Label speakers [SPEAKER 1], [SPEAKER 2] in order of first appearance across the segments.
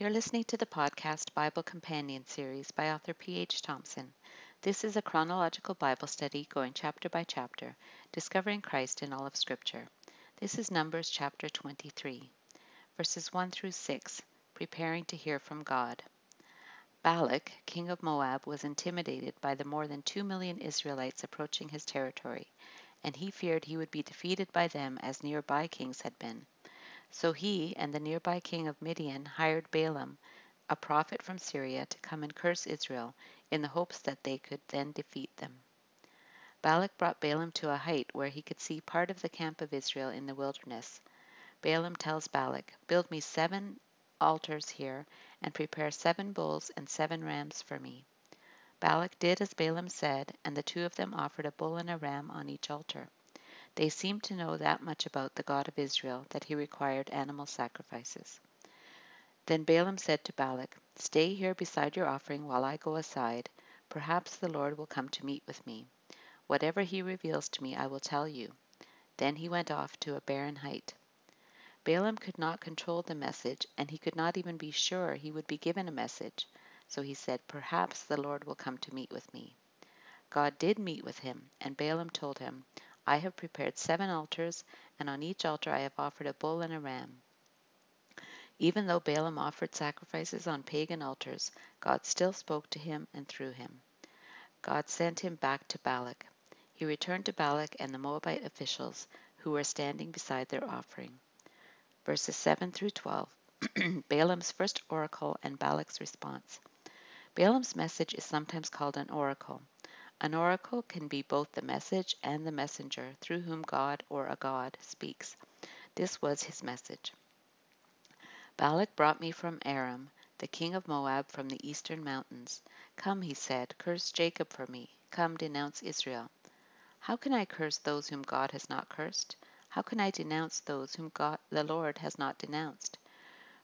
[SPEAKER 1] You're listening to the podcast Bible Companion series by author P.H. Thompson. This is a chronological Bible study going chapter by chapter, discovering Christ in all of Scripture. This is Numbers chapter 23, verses 1 through 6, preparing to hear from God. Balak, king of Moab, was intimidated by the more than two million Israelites approaching his territory, and he feared he would be defeated by them as nearby kings had been. So he and the nearby king of Midian hired Balaam, a prophet from Syria, to come and curse Israel, in the hopes that they could then defeat them. Balak brought Balaam to a height where he could see part of the camp of Israel in the wilderness. Balaam tells Balak, Build me seven altars here, and prepare seven bulls and seven rams for me. Balak did as Balaam said, and the two of them offered a bull and a ram on each altar. They seemed to know that much about the God of Israel that he required animal sacrifices. Then Balaam said to Balak, Stay here beside your offering while I go aside. Perhaps the Lord will come to meet with me. Whatever he reveals to me, I will tell you. Then he went off to a barren height. Balaam could not control the message, and he could not even be sure he would be given a message. So he said, Perhaps the Lord will come to meet with me. God did meet with him, and Balaam told him, I have prepared seven altars, and on each altar I have offered a bull and a ram. Even though Balaam offered sacrifices on pagan altars, God still spoke to him and through him. God sent him back to Balak. He returned to Balak and the Moabite officials who were standing beside their offering. Verses 7 through 12 Balaam's first oracle and Balak's response. Balaam's message is sometimes called an oracle. An oracle can be both the message and the messenger through whom God or a god speaks. This was his message. Balak brought me from Aram, the king of Moab from the eastern mountains. Come, he said, curse Jacob for me. Come, denounce Israel. How can I curse those whom God has not cursed? How can I denounce those whom God, the Lord has not denounced?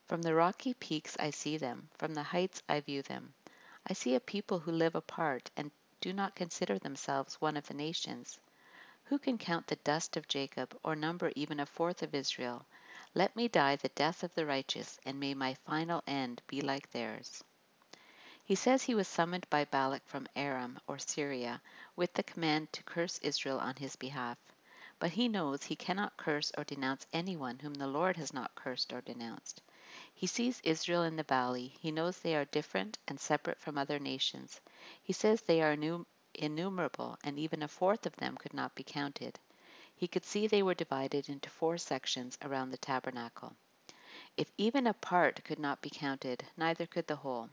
[SPEAKER 1] From the rocky peaks I see them, from the heights I view them. I see a people who live apart and do not consider themselves one of the nations. Who can count the dust of Jacob, or number even a fourth of Israel? Let me die the death of the righteous, and may my final end be like theirs. He says he was summoned by Balak from Aram, or Syria, with the command to curse Israel on his behalf. But he knows he cannot curse or denounce anyone whom the Lord has not cursed or denounced. He sees Israel in the valley. He knows they are different and separate from other nations. He says they are innumerable, and even a fourth of them could not be counted. He could see they were divided into four sections around the tabernacle. If even a part could not be counted, neither could the whole.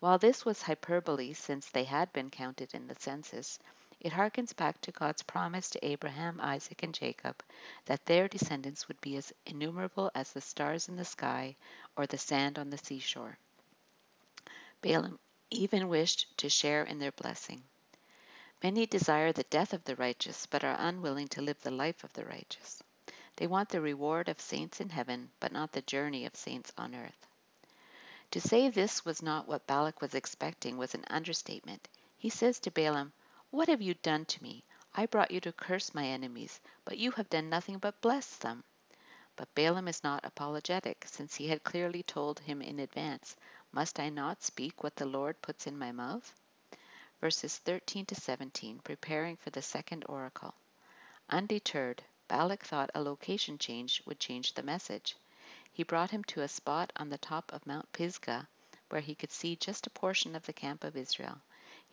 [SPEAKER 1] While this was hyperbole, since they had been counted in the census, it harkens back to God's promise to Abraham, Isaac, and Jacob that their descendants would be as innumerable as the stars in the sky or the sand on the seashore. Balaam even wished to share in their blessing. Many desire the death of the righteous, but are unwilling to live the life of the righteous. They want the reward of saints in heaven, but not the journey of saints on earth. To say this was not what Balak was expecting was an understatement. He says to Balaam, What have you done to me? I brought you to curse my enemies, but you have done nothing but bless them. But Balaam is not apologetic, since he had clearly told him in advance, Must I not speak what the Lord puts in my mouth? Verses 13 to 17, preparing for the second oracle. Undeterred, Balak thought a location change would change the message. He brought him to a spot on the top of Mount Pisgah where he could see just a portion of the camp of Israel.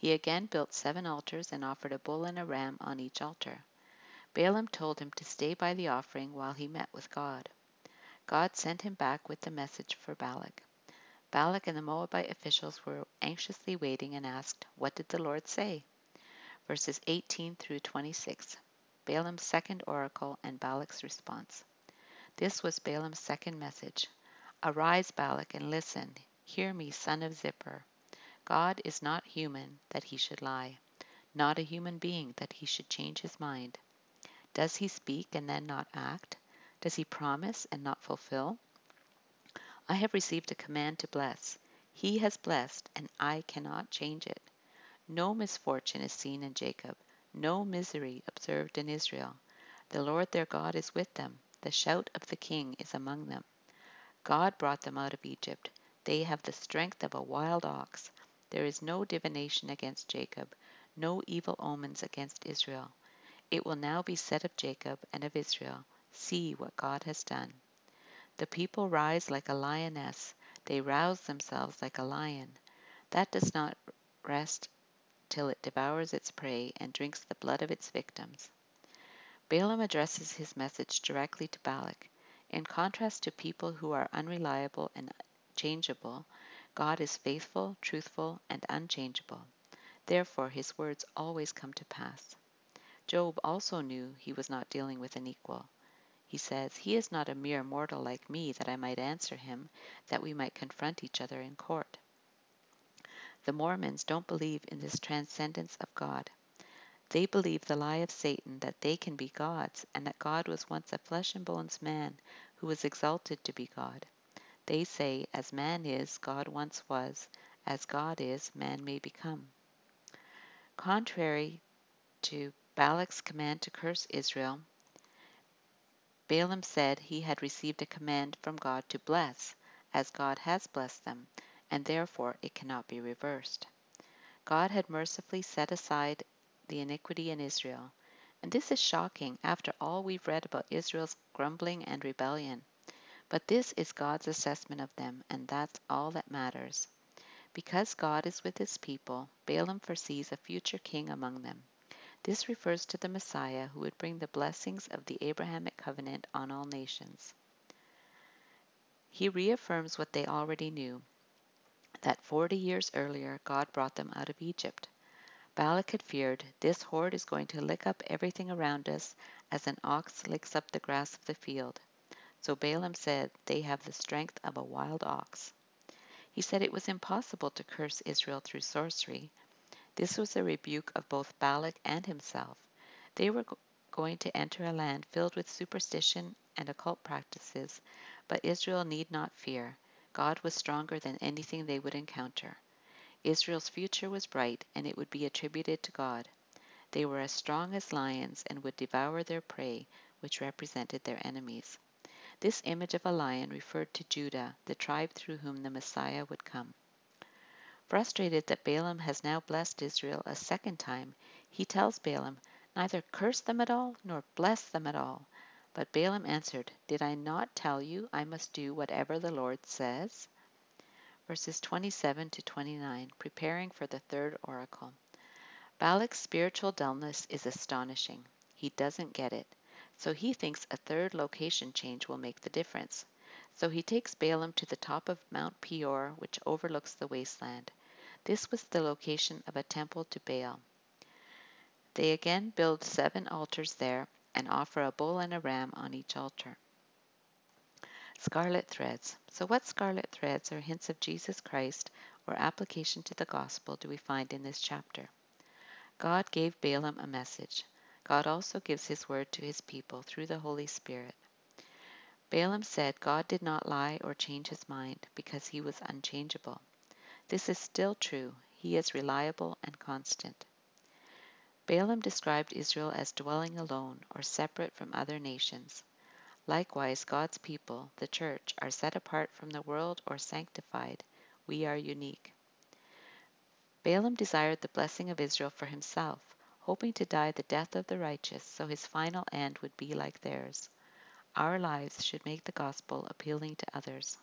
[SPEAKER 1] He again built seven altars and offered a bull and a ram on each altar. Balaam told him to stay by the offering while he met with God. God sent him back with the message for Balak. Balak and the Moabite officials were anxiously waiting and asked, What did the Lord say? Verses 18 through 26. Balaam's second oracle and Balak's response. This was Balaam's second message. Arise, Balak, and listen. Hear me, son of Zippor. God is not human that he should lie, not a human being that he should change his mind. Does he speak and then not act? Does he promise and not fulfill? I have received a command to bless. He has blessed, and I cannot change it. No misfortune is seen in Jacob, no misery observed in Israel. The Lord their God is with them, the shout of the king is among them. God brought them out of Egypt. they have the strength of a wild ox. There is no divination against Jacob, no evil omens against Israel. It will now be said of Jacob and of Israel, See what God has done. The people rise like a lioness, they rouse themselves like a lion. That does not rest till it devours its prey and drinks the blood of its victims. Balaam addresses his message directly to Balak. In contrast to people who are unreliable and changeable, God is faithful, truthful, and unchangeable. Therefore, his words always come to pass. Job also knew he was not dealing with an equal. He says, He is not a mere mortal like me that I might answer him, that we might confront each other in court. The Mormons don't believe in this transcendence of God. They believe the lie of Satan that they can be gods, and that God was once a flesh and bones man who was exalted to be God. They say, as man is, God once was, as God is, man may become. Contrary to Balak's command to curse Israel, Balaam said he had received a command from God to bless, as God has blessed them, and therefore it cannot be reversed. God had mercifully set aside the iniquity in Israel, and this is shocking after all we've read about Israel's grumbling and rebellion. But this is God's assessment of them, and that's all that matters. Because God is with his people, Balaam foresees a future king among them. This refers to the Messiah who would bring the blessings of the Abrahamic covenant on all nations. He reaffirms what they already knew that 40 years earlier God brought them out of Egypt. Balak had feared, This horde is going to lick up everything around us as an ox licks up the grass of the field. So Balaam said, They have the strength of a wild ox. He said it was impossible to curse Israel through sorcery, this was a rebuke of both Balak and himself. They were going to enter a land filled with superstition and occult practices, but Israel need not fear. God was stronger than anything they would encounter. Israel's future was bright, and it would be attributed to God. They were as strong as lions and would devour their prey, which represented their enemies. This image of a lion referred to Judah, the tribe through whom the Messiah would come. Frustrated that Balaam has now blessed Israel a second time, he tells Balaam, Neither curse them at all, nor bless them at all. But Balaam answered, Did I not tell you I must do whatever the Lord says? Verses 27 to 29, preparing for the third oracle. Balak's spiritual dullness is astonishing. He doesn't get it. So he thinks a third location change will make the difference. So he takes Balaam to the top of Mount Peor, which overlooks the wasteland. This was the location of a temple to Baal. They again build seven altars there and offer a bull and a ram on each altar. Scarlet threads. So, what scarlet threads or hints of Jesus Christ or application to the gospel do we find in this chapter? God gave Balaam a message. God also gives his word to his people through the Holy Spirit. Balaam said God did not lie or change his mind because he was unchangeable. This is still true. He is reliable and constant. Balaam described Israel as dwelling alone or separate from other nations. Likewise, God's people, the church, are set apart from the world or sanctified. We are unique. Balaam desired the blessing of Israel for himself, hoping to die the death of the righteous so his final end would be like theirs. Our lives should make the gospel appealing to others.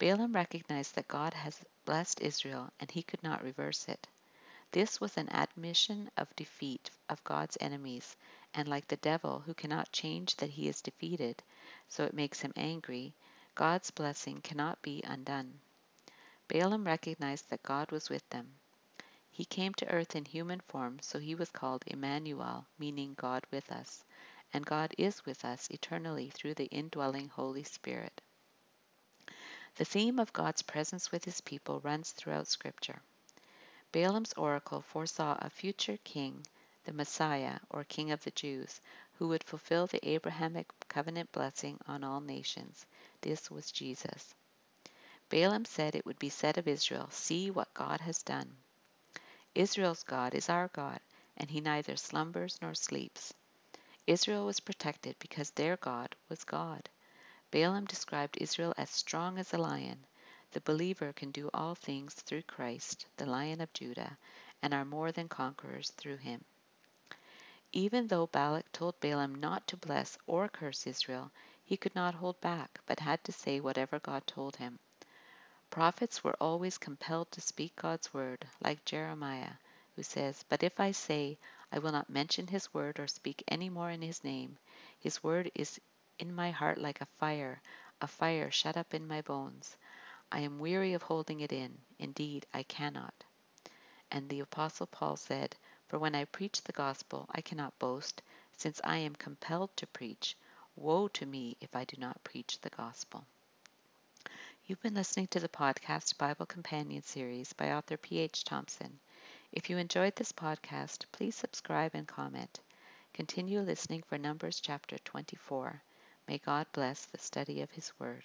[SPEAKER 1] Balaam recognized that God has blessed Israel and he could not reverse it. This was an admission of defeat of God's enemies, and like the devil who cannot change that he is defeated, so it makes him angry, God's blessing cannot be undone. Balaam recognized that God was with them. He came to earth in human form, so he was called Emmanuel, meaning God with us and God is with us eternally through the indwelling Holy Spirit. The theme of God's presence with his people runs throughout Scripture. Balaam's oracle foresaw a future king, the Messiah, or King of the Jews, who would fulfill the Abrahamic covenant blessing on all nations. This was Jesus. Balaam said it would be said of Israel, See what God has done. Israel's God is our God, and he neither slumbers nor sleeps. Israel was protected because their God was God. Balaam described Israel as strong as a lion. The believer can do all things through Christ, the Lion of Judah, and are more than conquerors through him. Even though Balak told Balaam not to bless or curse Israel, he could not hold back, but had to say whatever God told him. Prophets were always compelled to speak God's word, like Jeremiah, who says, But if I say, I will not mention his word or speak any more in his name, his word is in my heart like a fire, a fire shut up in my bones. I am weary of holding it in. Indeed, I cannot. And the Apostle Paul said, For when I preach the gospel, I cannot boast, since I am compelled to preach. Woe to me if I do not preach the gospel. You've been listening to the podcast Bible Companion series by author P.H. Thompson. If you enjoyed this podcast, please subscribe and comment. Continue listening for Numbers chapter 24. May God bless the study of His Word.